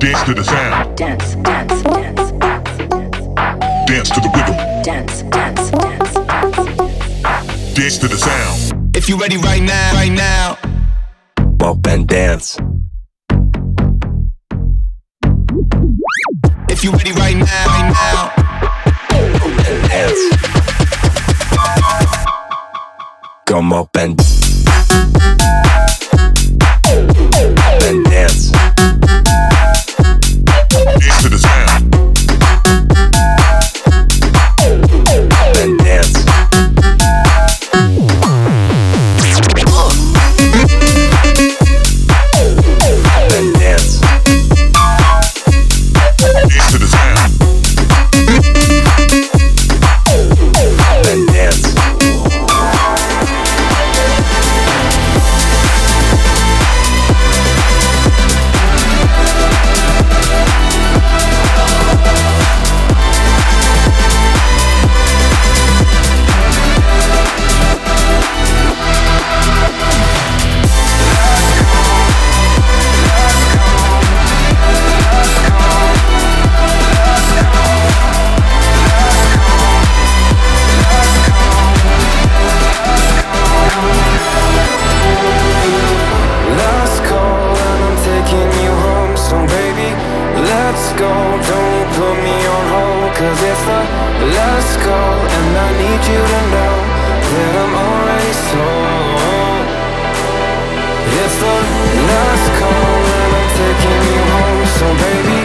To the sound. Dance, dance, dance, Dance dance. Dance to the rhythm. dance, dance, dance. Dance Dance to the sound. If you're ready right now, right now. Bump and dance. If you're ready right now, right now. Bump And dance. Come up and and last call and I'm taking you home. So baby,